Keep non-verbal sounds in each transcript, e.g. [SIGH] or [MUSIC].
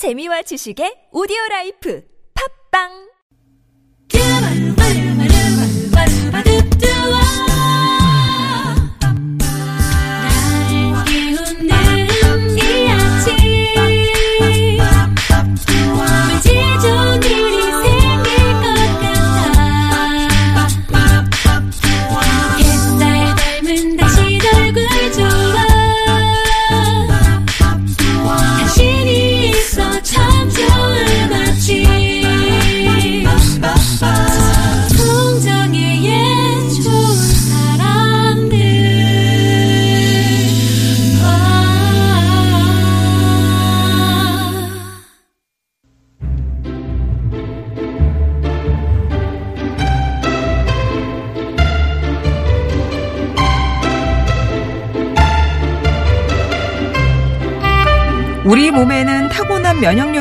재미와 지식의 오디오 라이프. 팝빵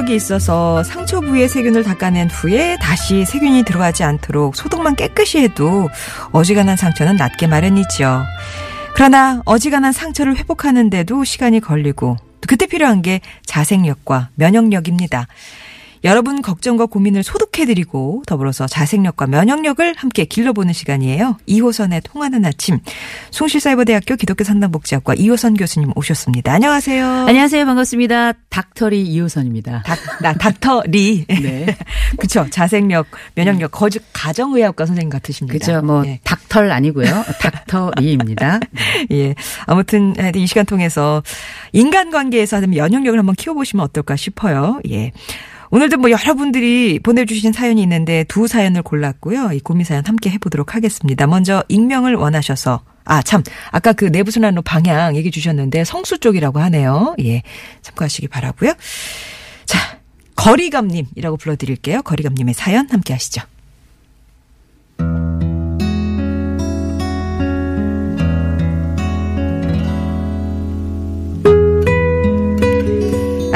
면역력이 있어서 상처 부위의 세균을 닦아낸 후에 다시 세균이 들어가지 않도록 소독만 깨끗이 해도 어지간한 상처는 낫게 마련이죠. 그러나 어지간한 상처를 회복하는데도 시간이 걸리고 또 그때 필요한 게 자생력과 면역력입니다. 여러분 걱정과 고민을 소독해드리고 더불어서 자생력과 면역력을 함께 길러보는 시간이에요. 2호선의 통하는 아침. 숭실사이버대학교 기독교 상담복지학과 이호선 교수님 오셨습니다. 안녕하세요. 안녕하세요. 반갑습니다. 닥터리 이호선입니다. 닥, 나, 닥터 리. 네. [LAUGHS] 그쵸. 자생력, 면역력, 거주 가정의학과 선생님 같으십니다. 그죠. 뭐, 예. 닥털 아니고요. 닥터리입니다. [LAUGHS] 예. 아무튼 하여튼 이 시간 통해서 인간관계에서 하는 면역력을 한번 키워보시면 어떨까 싶어요. 예. 오늘도 뭐 여러분들이 보내주신 사연이 있는데 두 사연을 골랐고요. 이 고민 사연 함께 해보도록 하겠습니다. 먼저 익명을 원하셔서 아, 참. 아까 그 내부순환로 방향 얘기 주셨는데 성수 쪽이라고 하네요. 예. 참고하시기 바라고요. 자, 거리감님이라고 불러드릴게요. 거리감님의 사연 함께 하시죠.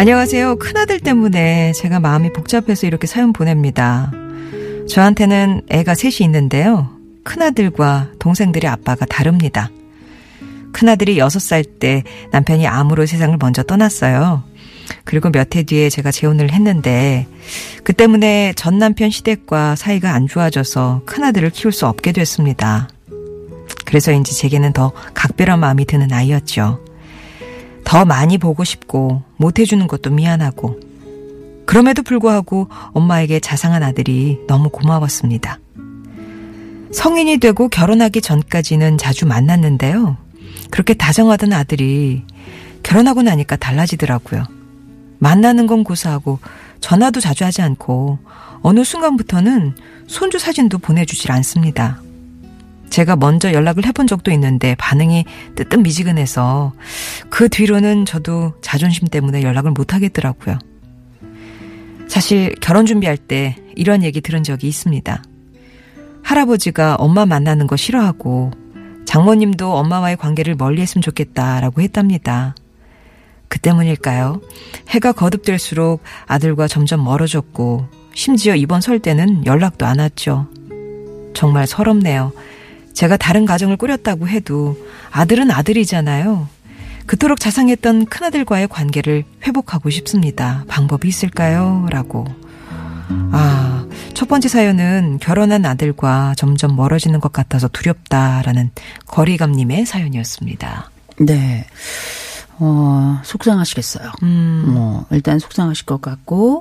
안녕하세요. 큰아들 때문에 제가 마음이 복잡해서 이렇게 사연 보냅니다. 저한테는 애가 셋이 있는데요. 큰아들과 동생들의 아빠가 다릅니다. 큰아들이 6살 때 남편이 암으로 세상을 먼저 떠났어요. 그리고 몇 해 뒤에 제가 재혼을 했는데 그 때문에 전 남편 시댁과 사이가 안 좋아져서 큰아들을 키울 수 없게 됐습니다. 그래서인지 제게는 더 각별한 마음이 드는 아이였죠. 더 많이 보고 싶고 못해주는 것도 미안하고 그럼에도 불구하고 엄마에게 자상한 아들이 너무 고마웠습니다. 성인이 되고 결혼하기 전까지는 자주 만났는데요. 그렇게 다정하던 아들이 결혼하고 나니까 달라지더라고요. 만나는 건 고사하고 전화도 자주 하지 않고 어느 순간부터는 손주 사진도 보내주질 않습니다. 제가 먼저 연락을 해본 적도 있는데 반응이 뜨뜻미지근해서 그 뒤로는 저도 자존심 때문에 연락을 못 하겠더라고요. 사실 결혼 준비할 때 이런 얘기 들은 적이 있습니다. 할아버지가 엄마 만나는 거 싫어하고 장모님도 엄마와의 관계를 멀리 했으면 좋겠다라고 했답니다. 그 때문일까요? 해가 거듭될수록 아들과 점점 멀어졌고 심지어 이번 설 때는 연락도 안 왔죠. 정말 서럽네요. 제가 다른 가정을 꾸렸다고 해도 아들은 아들이잖아요. 그토록 자상했던 큰아들과의 관계를 회복하고 싶습니다. 방법이 있을까요? 라고. 아, 첫 번째 사연은 결혼한 아들과 점점 멀어지는 것 같아서 두렵다라는 거리감님의 사연이었습니다. 네. 어, 속상하시겠어요. 음, 뭐, 일단 속상하실 것 같고,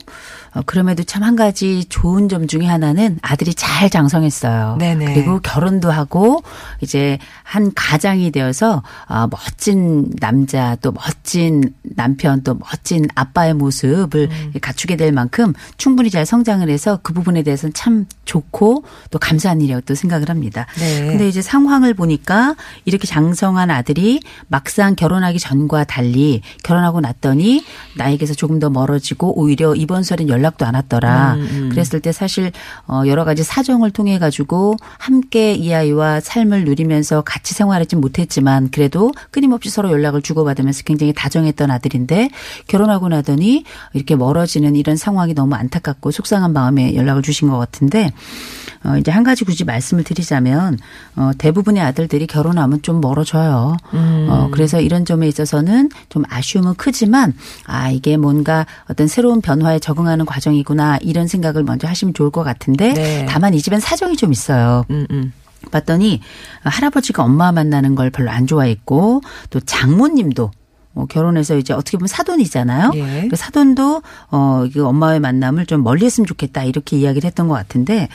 어, 그럼에도 참 한 가지 좋은 점 중에 하나는 아들이 잘 장성했어요. 네네. 그리고 결혼도 하고, 이제 한 가장이 되어서, 아, 멋진 남자, 또 멋진 남편, 또 멋진 아빠의 모습을 음. 갖추게 될 만큼 충분히 잘 성장을 해서 그 부분에 대해서는 참 좋고 또 감사한 일이라고 또 생각을 합니다. 네. 근데 이제 상황을 보니까 이렇게 장성한 아들이 막상 결혼하기 전과 달리 결혼하고 났더니 나에게서 조금 더 멀어지고 오히려 이번 설엔 연락도 안 왔더라. 음, 음. 그랬을 때 사실 어 여러 가지 사정을 통해 가지고 함께 이 아이와 삶을 누리면서 같이 생활하지 못했지만 그래도 끊임없이 서로 연락을 주고받으면서 굉장히 다정했던 아들인데 결혼하고 나더니 이렇게 멀어지는 이런 상황이 너무 안타깝고 속상한 마음에 연락을 주신 것 같은데 어, 이제 한 가지 굳이 말씀을 드리자면, 어, 대부분의 아들들이 결혼하면 좀 멀어져요. 어, 그래서 이런 점에 있어서는 번째로는 좀 아쉬움은 크지만 아 이게 뭔가 어떤 새로운 변화에 적응하는 과정이구나 이런 생각을 먼저 하시면 좋을 것 같은데 네. 다만 이 집엔 사정이 좀 있어요. 음, 음. 봤더니 할아버지가 엄마 만나는 걸 별로 안 좋아했고 또 장모님도 뭐 결혼해서 이제 어떻게 보면 사돈이잖아요. 예. 그 사돈도 어 이거 엄마의 만남을 좀 멀리 했으면 좋겠다 이렇게 이야기를 했던 것 같은데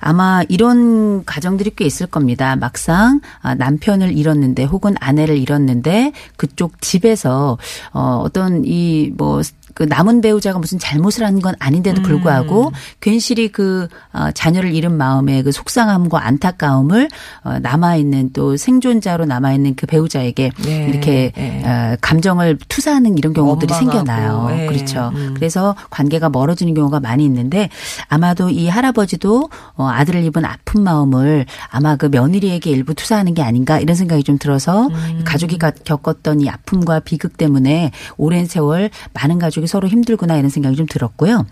아마 이런 가정들이 꽤 있을 겁니다. 막상 아, 남편을 잃었는데 혹은 아내를 잃었는데 그쪽 집에서 어 어떤 이 뭐 그 남은 배우자가 무슨 잘못을 한 건 아닌데도 불구하고 괜시리 그 어, 자녀를 잃은 마음에 그 속상함과 안타까움을 어, 남아 있는 또 생존자로 남아 있는 그 배우자에게 네. 이렇게 네. 어, 감정을 투사하는 이런 경우들이 생겨나요. 네. 그렇죠. 음. 그래서 관계가 멀어지는 경우가 많이 있는데 아마도 이 할아버지도 어, 아들을 입은 아픈 마음을 아마 그 며느리에게 일부 투사하는 게 아닌가 이런 생각이 좀 들어서 음. 가족이 가- 겪었던 이 아픔과 비극 때문에 오랜 세월 많은 가족이 서로 힘들구나 이런 생각이 좀 들었고요.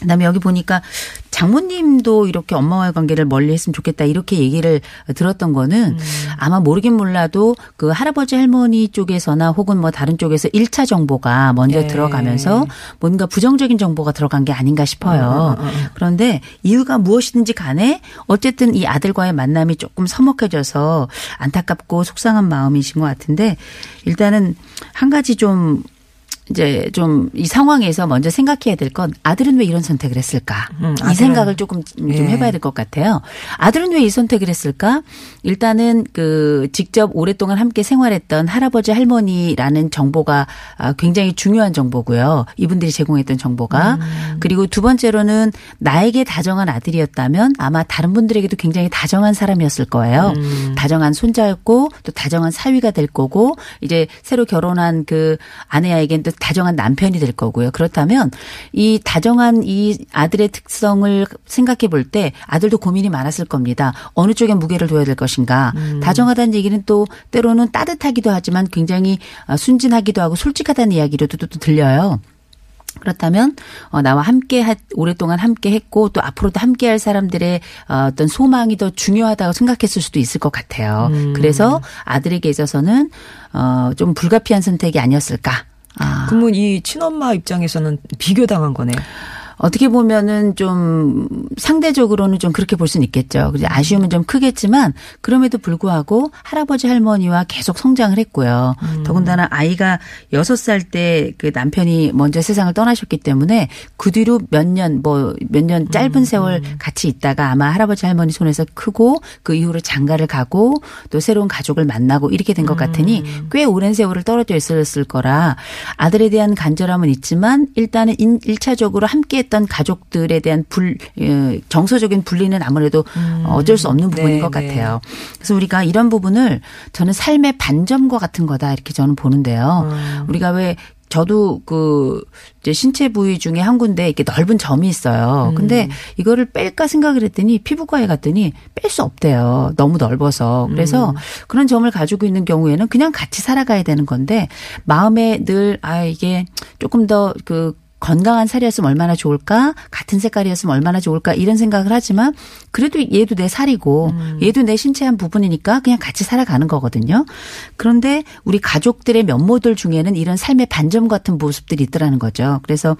그다음에 여기 보니까 장모님도 이렇게 엄마와의 관계를 멀리 했으면 좋겠다 이렇게 얘기를 들었던 거는 아마 모르긴 몰라도 그 할아버지 할머니 쪽에서나 혹은 뭐 다른 쪽에서 1차 정보가 먼저 네. 들어가면서 뭔가 부정적인 정보가 들어간 게 아닌가 싶어요. 그런데 이유가 무엇이든지 간에 어쨌든 이 아들과의 만남이 조금 서먹해져서 안타깝고 속상한 마음이신 것 같은데 일단은 한 가지 좀 이제 좀 이 상황에서 먼저 생각해야 될 건 아들은 왜 이런 선택을 했을까? 음, 이 생각을 조금 좀 예. 해봐야 될 것 같아요. 아들은 왜 이 선택을 했을까? 일단은 그 직접 오랫동안 함께 생활했던 할아버지 할머니라는 정보가 아, 굉장히 중요한 정보고요. 이분들이 제공했던 정보가 음. 그리고 두 번째로는 나에게 다정한 아들이었다면 아마 다른 분들에게도 굉장히 다정한 사람이었을 거예요. 음. 다정한 손자였고 또 다정한 사위가 될 거고 이제 새로 결혼한 그 아내에겐 또 다정한 남편이 될 거고요. 그렇다면 이 다정한 이 아들의 특성을 생각해 볼 때 아들도 고민이 많았을 겁니다. 어느 쪽에 무게를 둬야 될 것인가. 다정하다는 얘기는 또 때로는 따뜻하기도 하지만 굉장히 아, 순진하기도 하고 솔직하다는 이야기로도 또 들려요. 그렇다면 어, 나와 함께 하, 오랫동안 함께 했고 또 앞으로도 함께 할 사람들의 어, 어떤 소망이 더 중요하다고 생각했을 수도 있을 것 같아요. 그래서 아들에게 있어서는 어, 좀 불가피한 선택이 아니었을까. 아. 그러면 이 친엄마 입장에서는 비교당한 거네요. 어떻게 보면은 좀 상대적으로는 좀 그렇게 볼 수는 있겠죠. 그래서 아쉬움은 좀 크겠지만 그럼에도 불구하고 할아버지 할머니와 계속 성장을 했고요. 더군다나 아이가 여섯 살때 그 남편이 먼저 세상을 떠나셨기 때문에 그 뒤로 몇 년 뭐 몇 년 짧은 세월 같이 있다가 아마 할아버지 할머니 손에서 크고 그 이후로 장가를 가고 또 새로운 가족을 만나고 이렇게 된 것 같으니 꽤 오랜 세월을 떨어져 있었을 거라 아들에 대한 간절함은 있지만 일단은 인- 일차적으로 함께 했던 가족들에 대한 불 예, 정서적인 분리는 아무래도 어쩔 수 없는 부분인 네, 것 네. 같아요. 그래서 우리가 이런 부분을 저는 삶의 반점과 같은 거다 이렇게 저는 보는데요. 우리가 왜 저도 그 이제 신체 부위 중에 한 군데 이렇게 넓은 점이 있어요. 근데 이거를 뺄까 생각을 했더니 피부과에 갔더니 뺄 수 없대요. 너무 넓어서. 그래서 그런 점을 가지고 있는 경우에는 그냥 같이 살아가야 되는 건데 마음에 늘 아 이게 조금 더그 건강한 살이었으면 얼마나 좋을까? 같은 색깔이었으면 얼마나 좋을까? 이런 생각을 하지만 그래도 얘도 내 살이고 얘도 내 신체 한 부분이니까 그냥 같이 살아가는 거거든요. 그런데 우리 가족들의 면모들 중에는 이런 삶의 반점 같은 모습들이 있더라는 거죠. 그래서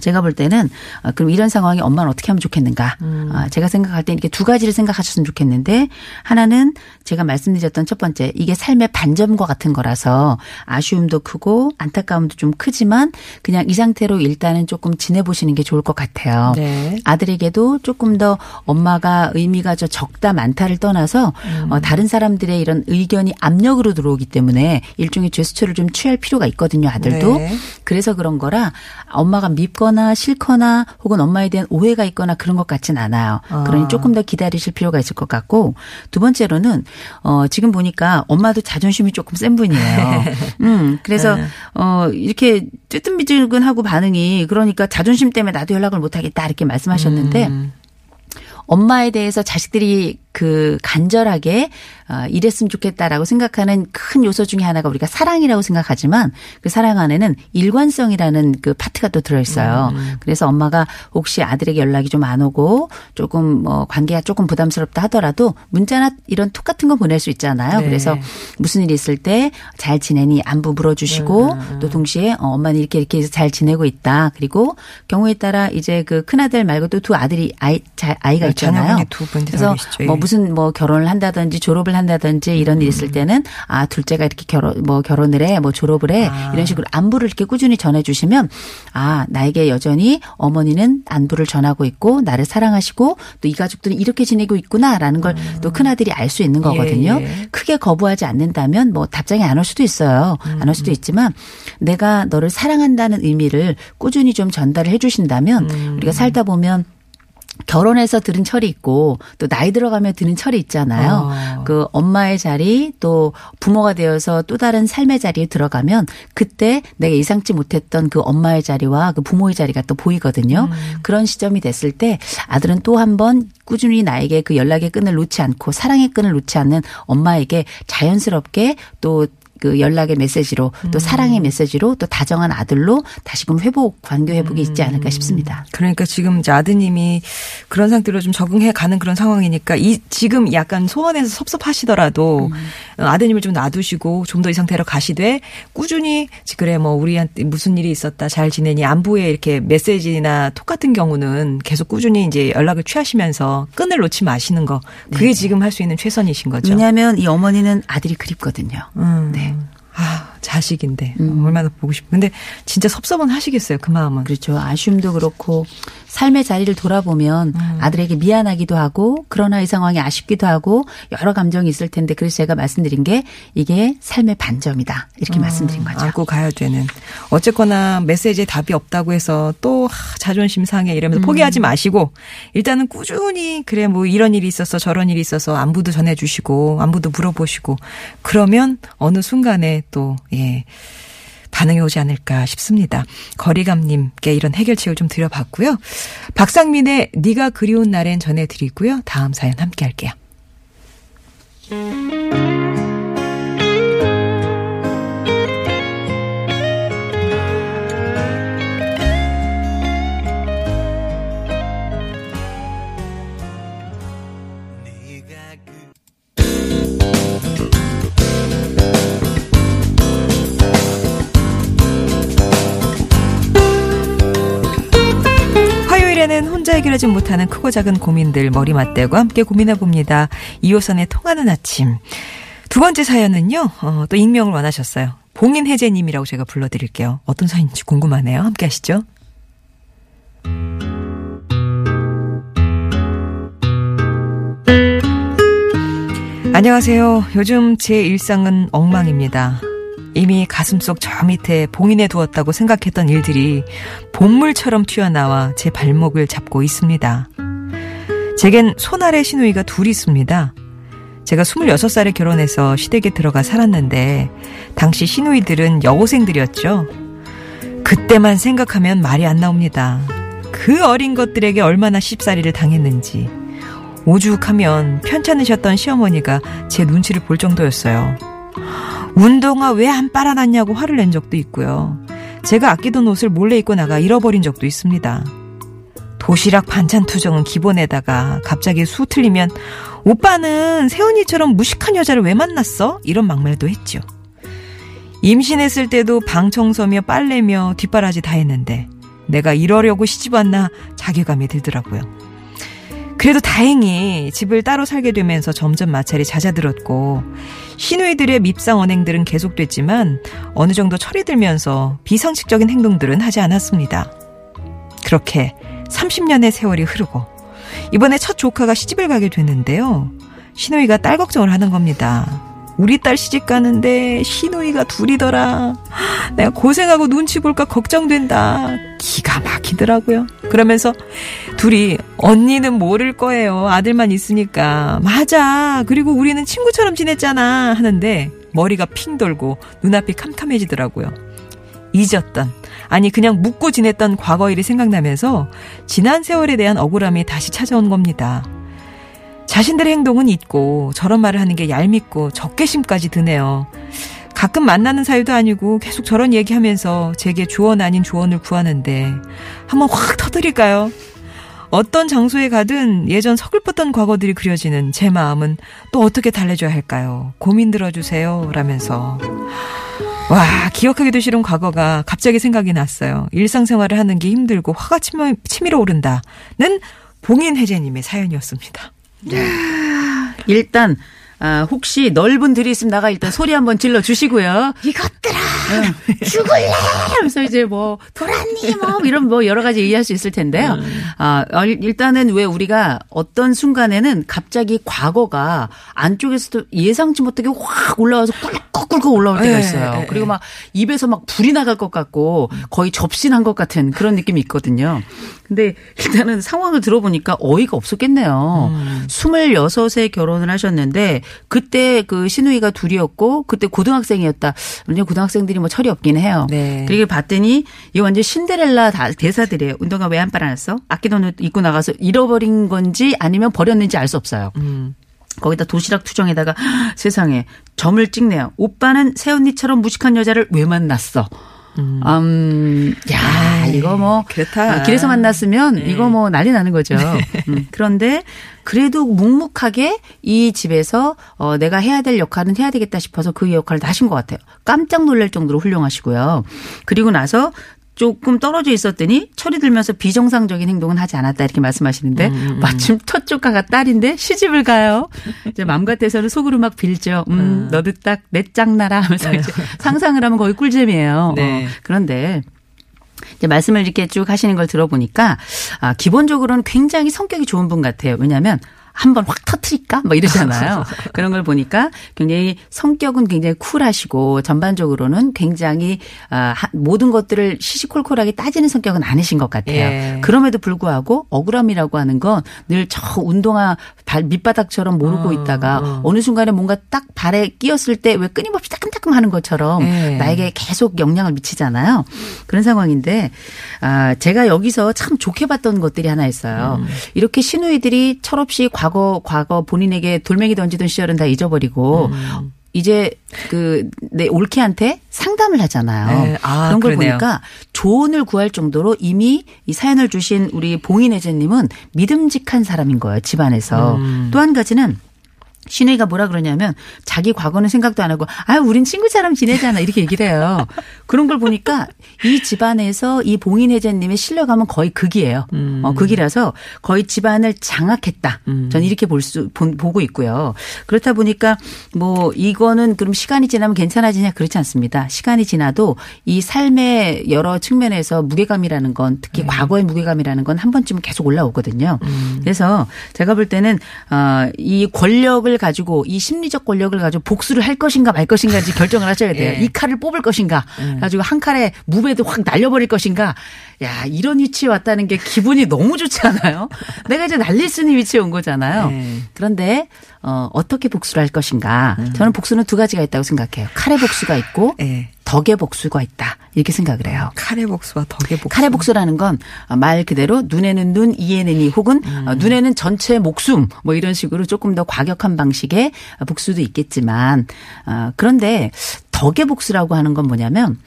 제가 볼 때는 어, 그럼 이런 상황에 엄마는 어떻게 하면 좋겠는가? 아, 제가 생각할 때 이렇게 두 가지를 생각하셨으면 좋겠는데 하나는 제가 말씀드렸던 첫 번째 이게 삶의 반점과 같은 거라서 아쉬움도 크고 안타까움도 좀 크지만 그냥 이 상태로 일단은 조금 지내보시는 게 좋을 것 같아요. 네. 아들에게도 조금 더 엄마가 의미가 저 적다 많다를 떠나서 어, 다른 사람들의 이런 의견이 압력으로 들어오기 때문에 일종의 제스처를 좀 취할 필요가 있거든요. 아들도. 네. 그래서 그런 거라 엄마가 밉 거나 싫거나 혹은 엄마에 대한 오해가 있거나 그런 것 같진 않아요. 아. 그러니 조금 더 기다리실 필요가 있을 것 같고 두 번째로는 어 지금 보니까 엄마도 자존심이 조금 센 분이에요. [LAUGHS] 음 그래서 네. 어 이렇게 뜨뜻미지근하고 반응이 그러니까 자존심 때문에 나도 연락을 못 하겠다 이렇게 말씀하셨는데 음. 엄마에 대해서 자식들이 그 간절하게 어, 이랬으면 좋겠다라고 생각하는 큰 요소 중에 하나가 우리가 사랑이라고 생각하지만 그 사랑 안에는 일관성이라는 그 파트가 또 들어있어요. 그래서 엄마가 혹시 아들에게 연락이 좀 안 오고 조금 뭐 관계가 조금 부담스럽다 하더라도 문자나 이런 톡 같은 거 보낼 수 있잖아요. 네. 그래서 무슨 일이 있을 때 잘 지내니 안부 물어주시고 또 동시에 어, 엄마는 이렇게 이렇게 해서 잘 지내고 있다. 그리고 경우에 따라 이제 그 큰아들 말고도 두 아들이 아이 자, 아이가 네, 있잖아요. 자녀분이 두 분이 그래서. 뭐 예. 무슨 뭐 결혼을 한다든지 졸업을 한다든지 이런 일이 있을 때는 아 둘째가 이렇게 결혼 뭐 결혼을 해 뭐 졸업을 해 아. 이런 식으로 안부를 이렇게 꾸준히 전해주시면 아 나에게 여전히 어머니는 안부를 전하고 있고 나를 사랑하시고 또 이 가족들은 이렇게 지내고 있구나라는 걸 또 큰아들이 알 수 있는 거거든요. 음. 예, 예. 크게 거부하지 않는다면 뭐 답장이 안 올 수도 있어요. 안올 수도 있지만 내가 너를 사랑한다는 의미를 꾸준히 좀 전달을 해주신다면 음. 우리가 살다 보면 결혼해서 들은 철이 있고 또 나이 들어가면 드는 철이 있잖아요. 어. 그 엄마의 자리 또 부모가 되어서 또 다른 삶의 자리에 들어가면 그때 내가 예상치 못했던 그 엄마의 자리와 그 부모의 자리가 또 보이거든요. 그런 시점이 됐을 때 아들은 또 한 번 꾸준히 나에게 그 연락의 끈을 놓지 않고 사랑의 끈을 놓지 않는 엄마에게 자연스럽게 또 그 연락의 메시지로 또 사랑의 메시지로 또 다정한 아들로 다시금 회복 관계 회복이 있지 않을까 싶습니다. 그러니까 지금 이제 아드님이 그런 상태로 좀 적응해 가는 그런 상황이니까 이 지금 약간 소원에서 섭섭하시더라도 어, 아드님을 좀 놔두시고 좀 더 이 상태로 가시되 꾸준히 그래 뭐 우리한테 무슨 일이 있었다 잘 지내니 안부에 이렇게 메시지나 톡 같은 경우는 계속 꾸준히 이제 연락을 취하시면서 끈을 놓지 마시는 거 그게 지금 할 수 있는 최선이신 거죠. 왜냐하면 이 어머니는 아들이 그립거든요. 음. 네. 아 자식인데 음. 얼마나 보고 싶. 근데 진짜 섭섭은 하시겠어요 그 마음은. 그렇죠. 아쉬움도 그렇고 삶의 자리를 돌아보면 음. 아들에게 미안하기도 하고 그러나 이 상황이 아쉽기도 하고 여러 감정이 있을 텐데 그래서 제가 말씀드린 게 이게 삶의 반점이다 이렇게 말씀드린 거죠. 안고 가야 되는. 어쨌거나 메시지에 답이 없다고 해서 또 하, 자존심 상해 이러면서 음. 포기하지 마시고 일단은 꾸준히 그래 뭐 이런 일이 있었어 저런 일이 있어서 안부도 전해주시고 안부도 물어보시고 그러면 어느 순간에 또 예. 반응이 오지 않을까 싶습니다. 거리감님께 이런 해결책을 좀 드려봤고요. 박상민의 네가 그리운 날엔 전해드리고요. 다음 사연 함께 할게요. 해결하지 못하는 크고 작은 고민들 머리 맞대고 함께 고민해 봅니다. 이호선의 통하는 아침. 두 번째 사연은요. 어, 또 익명을 원하셨어요. 봉인혜재님이라고 제가 불러드릴게요. 어떤 사연인지 궁금하네요. 함께 하시죠. 안녕하세요. 요즘 제 일상은 엉망입니다. 이미 가슴속 저 밑에 봉인해 두었다고 생각했던 일들이 본물처럼 튀어나와 제 발목을 잡고 있습니다. 제겐 손아래 시누이가 둘 있습니다. 제가 26살에 결혼해서 시댁에 들어가 살았는데 당시 시누이들은 여고생들이었죠. 그때만 생각하면 말이 안 나옵니다. 그 어린 것들에게 얼마나 쉽사리를 당했는지. 오죽하면 편찮으셨던 시어머니가 제 눈치를 볼 정도였어요. 운동화 왜 안 빨아놨냐고 화를 낸 적도 있고요. 제가 아끼던 옷을 몰래 입고 나가 잃어버린 적도 있습니다. 도시락 반찬 투정은 기본에다가 갑자기 수 틀리면 오빠는 세훈이처럼 무식한 여자를 왜 만났어? 이런 막말도 했죠. 임신했을 때도 방 청소며 빨래며 뒷바라지 다 했는데 내가 이러려고 시집 왔나 자괴감이 들더라고요. 그래도 다행히 집을 따로 살게 되면서 점점 마찰이 잦아들었고 시누이들의 밉상 언행들은 계속됐지만 어느 정도 철이 들면서 비상식적인 행동들은 하지 않았습니다. 그렇게 30년의 세월이 흐르고 이번에 첫 조카가 시집을 가게 됐는데요. 시누이가 딸 걱정을 하는 겁니다. 우리 딸 시집 가는데 시누이가 둘이더라. 내가 고생하고 눈치 볼까 걱정된다. 기가 막히더라고요. 그러면서 둘이 언니는 모를 거예요. 아들만 있으니까. 맞아. 그리고 우리는 친구처럼 지냈잖아. 하는데 머리가 핑 돌고 눈앞이 캄캄해지더라고요. 잊었던 아니 그냥 묻고 지냈던 과거 일이 생각나면서 지난 세월에 대한 억울함이 다시 찾아온 겁니다. 자신들의 행동은 잊고 저런 말을 하는 게 얄밉고 적개심까지 드네요. 가끔 만나는 사이도 아니고 계속 저런 얘기하면서 제게 조언 아닌 조언을 구하는데 한번 확 터드릴까요? 어떤 장소에 가든 예전 서글펐던 과거들이 그려지는 제 마음은 또 어떻게 달래줘야 할까요? 고민 들어주세요. 라면서. 와, 기억하기도 싫은 과거가 갑자기 생각이 났어요. 일상생활을 하는 게 힘들고 화가 치밀, 치밀어 오른다는 봉인혜재님의 사연이었습니다. 일단 아, 혹시 넓은 들이 있으면 나가 일단 소리 한번 질러 주시고요. 이것들아 죽을래! 하면서 이제 뭐, 돌았니? 뭐, 이런 뭐 여러 가지 얘기할 수 있을 텐데요. 아, 일단은 왜 우리가 어떤 순간에는 갑자기 과거가 안쪽에서도 예상치 못하게 확 올라와서 꿀꺽꿀꺽 올라올 때가 네, 있어요. 네, 그리고 막 입에서 막 불이 나갈 것 같고 거의 접신한 것 같은 그런 느낌이 있거든요. 근데 일단은 상황을 들어보니까 어이가 없었겠네요. 음. 26에 결혼을 하셨는데 그때 그 시누이가 둘이었고 그때 고등학생이었다. 물론 고등학생들이 뭐 철이 없긴 해요. 네. 그리고 봤더니 이거 완전 신데렐라 다 대사들이에요. 운동화 왜 안 빨아놨어? 아끼던 옷 입고 나가서 잃어버린 건지 아니면 버렸는지 알 수 없어요. 음. 거기다 도시락 투정에다가 세상에 점을 찍네요. 오빠는 새언니처럼 무식한 여자를 왜 만났어? 음, 야, 이거 뭐 그렇다. 아, 길에서 만났으면 이거 뭐 난리 나는 거죠. 음, 그런데 그래도 묵묵하게 이 집에서 어, 내가 해야 될 역할은 해야 되겠다 싶어서 그 역할을 다 하신 것 같아요. 깜짝 놀랄 정도로 훌륭하시고요. 그리고 나서 조금 떨어져 있었더니 철이 들면서 비정상적인 행동은 하지 않았다 이렇게 말씀하시는데 마침 첫 조카가 딸인데 시집을 가요. 이제 맘 같아서는 속으로 막 빌죠. 음, 너도 딱 내 짝나라 하면서 이제 [LAUGHS] 상상을 하면 거의 꿀잼이에요. 네. 어, 그런데 이제 말씀을 이렇게 쭉 하시는 걸 들어보니까 아, 기본적으로는 굉장히 성격이 좋은 분 같아요. 왜냐하면 한번 확 터트릴까? 뭐 이러잖아요. [LAUGHS] 그런 걸 보니까 굉장히 성격은 굉장히 쿨하시고 전반적으로는 굉장히 아, 하- 모든 것들을 시시콜콜하게 따지는 성격은 아니신 것 같아요. 예. 그럼에도 불구하고 억울함이라고 하는 건 늘 저 운동화 발 밑바닥처럼 모르고 어, 있다가 어. 어느 순간에 뭔가 딱 발에 끼었을 때 왜 끊임없이 따끔따끔 하는 것처럼 예. 나에게 계속 영향을 미치잖아요. 그런 상황인데 아 제가 여기서 참 좋게 봤던 것들이 하나 있어요. 음. 이렇게 시누이들이 철없이 과거 과거 본인에게 돌멩이 던지던 시절은 다 잊어버리고 음. 이제 그 내 올케한테 상담을 하잖아요. 네. 아, 그런 걸 그러네요. 보니까 조언을 구할 정도로 이미 이 사연을 주신 우리 봉인혜재님은 믿음직한 사람인 거예요 집안에서. 음. 또한 가지는 신우이가 뭐라 그러냐면 자기 과거는 생각도 안 하고 아 우린 친구처럼 지내잖아 이렇게 얘기를 해요. 그런 걸 보니까 이 집안에서 이 봉인혜재님의 신뢰감은 거의 극이에요. 음. 어, 극이라서 거의 집안을 장악했다. 전 이렇게 볼 수 보고 있고요. 그렇다 보니까 뭐 이거는 그럼 시간이 지나면 괜찮아지냐 그렇지 않습니다. 시간이 지나도 이 삶의 여러 측면에서 무게감이라는 건 특히 과거의 무게감이라는 건 한 번쯤은 계속 올라오거든요. 그래서 제가 볼 때는 어, 이 권력을 가지고 이 심리적 권력을 가지고 복수를 할 것인가 말 것인가 이제 결정을 하셔야 돼요. 예. 이 칼을 뽑을 것인가 가지고 한 칼에 무배도 확 날려버릴 것인가. 야 이런 위치에 왔다는 게 기분이 너무 좋지 않아요? [LAUGHS] 내가 이제 날릴 수 있는 위치에 온 거잖아요. 네. 그런데 어, 어떻게 복수를 할 것인가. 저는 복수는 두 가지가 있다고 생각해요. 칼의 복수가 있고 예. 덕의 복수가 있다. 이렇게 생각을 해요. 칼의 복수와 덕의 복수. 칼의 복수라는 건 말 그대로 눈에는 눈, 이에는 이 혹은 어, 눈에는 전체 목숨 뭐 이런 식으로 조금 더 과격한 방식의 복수도 있겠지만 어, 그런데 덕의 복수라고 하는 건 뭐냐면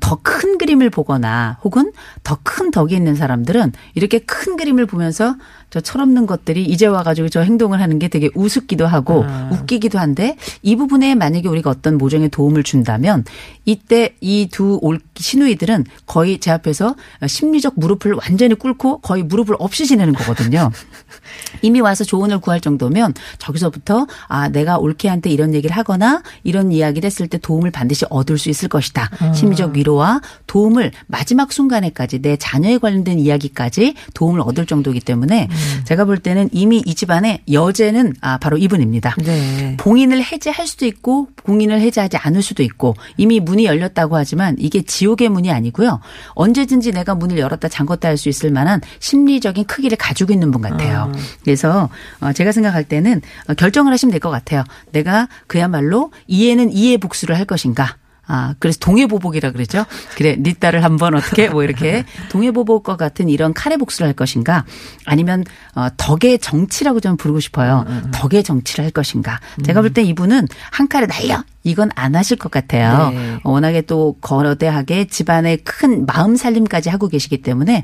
더 큰 그림을 보거나 혹은 더 큰 덕이 있는 사람들은 이렇게 큰 그림을 보면서 저 철없는 것들이 이제 와가지고 저 행동을 하는 게 되게 우습기도 하고 웃기기도 한데 이 부분에 만약에 우리가 어떤 모종의 도움을 준다면 이때 이두 시누이들은 거의 제 앞에서 심리적 무릎을 완전히 꿇고 거의 무릎을 없이 지내는 거거든요. [LAUGHS] 이미 와서 조언을 구할 정도면 저기서부터 아 내가 올케한테 이런 얘기를 하거나 이런 이야기를 했을 때 도움을 반드시 얻을 수 있을 것이다. 심리적 위로와 도움을 마지막 순간에까지 내 자녀에 관련된 이야기까지 도움을 얻을 정도이기 때문에 제가 볼 때는 이미 이 집안에 여제는 아 바로 이분입니다. 네. 봉인을 해제할 수도 있고 봉인을 해제하지 않을 수도 있고 이미 문이 열렸다고 하지만 이게 지옥의 문이 아니고요. 언제든지 내가 문을 열었다 잠궜다 할 수 있을 만한 심리적인 크기를 가지고 있는 분 같아요. 그래서 어, 제가 생각할 때는 어, 결정을 하시면 될 것 같아요. 내가 그야말로 이해는 이해 복수를 할 것인가 아, 그래서 동해보복이라 그러죠. 그래, 네 딸을 한번 어떻게 뭐 이렇게 동해보복과 같은 이런 카레 복수를 할 것인가 아니면 어, 덕의 정치라고 좀 부르고 싶어요. 덕의 정치를 할 것인가. 제가 볼 때 이분은 한 칼에 날려 이건 안 하실 것 같아요. 네. 워낙에 또 거대하게 집안의 큰 마음 살림까지 하고 계시기 때문에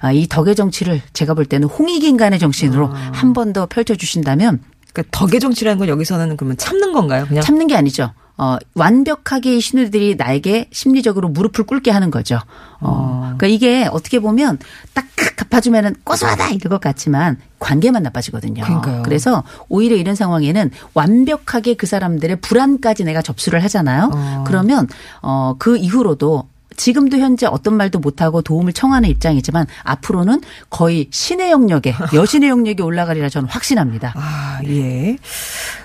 아, 이 덕의 정치를 제가 볼 때는 홍익인간의 정신으로 한번 더 펼쳐주신다면 그러니까 덕의 정치라는 건 여기서는 그러면 참는 건가요? 그냥 참는 게 아니죠. 어, 완벽하게 이 신우들이 나에게 심리적으로 무릎을 꿇게 하는 거죠. 어, 그러니까 이게 어떻게 보면 딱 갚아주면은 고소하다 이럴 것 같지만 관계만 나빠지거든요. 그러니까요. 그래서 오히려 이런 상황에는 완벽하게 그 사람들의 불안까지 내가 접수를 하잖아요. 어. 그러면 어, 그 이후로도 지금도 현재 어떤 말도 못하고 도움을 청하는 입장이지만 앞으로는 거의 신의 영역에 [LAUGHS] 여신의 영역에 올라가리라 저는 확신합니다. 아, 예.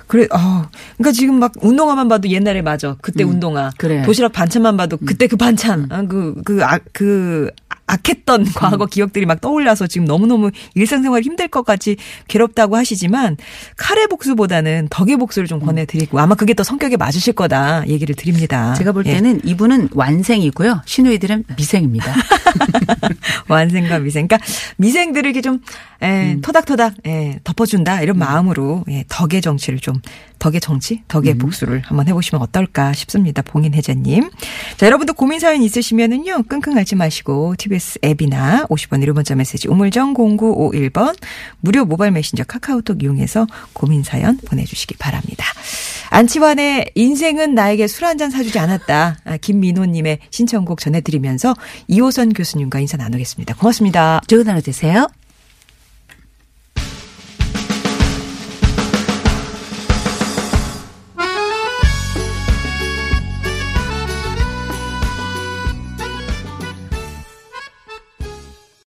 그래, 어. 그러니까 지금 막 운동화만 봐도 옛날에 맞아. 그때 운동화. 음. 그래. 음. 도시락 반찬만 봐도 그때 그 반찬. 아, 그, 그, 아, 그, 악했던 음. 과거 기억들이 막 떠올라서 지금 너무너무 일상생활이 힘들 것 같이 괴롭다고 하시지만 카레 복수보다는 덕의 복수를 좀 권해드리고 아마 그게 더 성격에 맞으실 거다 얘기를 드립니다. 제가 볼 예. 때는 이분은 완생이고요. 신우이들은 미생입니다. [LAUGHS] 완생과 미생. 그러니까 미생들을 이렇게 좀 에, 토닥토닥 에, 덮어준다 이런 마음으로 예, 덕의 정치를 좀 덕의 정치, 덕의 복수를 한번 해보시면 어떨까 싶습니다. 봉인혜자님. 자 여러분도 고민 사연 있으시면은요 끙끙 앓지 마시고 TBS 앱이나 50원 1호 문자 메시지 우물정 0951번 무료 모바일 메신저 카카오톡 이용해서 고민 사연 보내주시기 바랍니다. 안치환의 인생은 나에게 술 한 잔 사주지 않았다. 아, 김민호님의 신청곡 전해드리면서 이호선 교수님과 인사 나누겠습니다. 고맙습니다. 좋은 하루 되세요.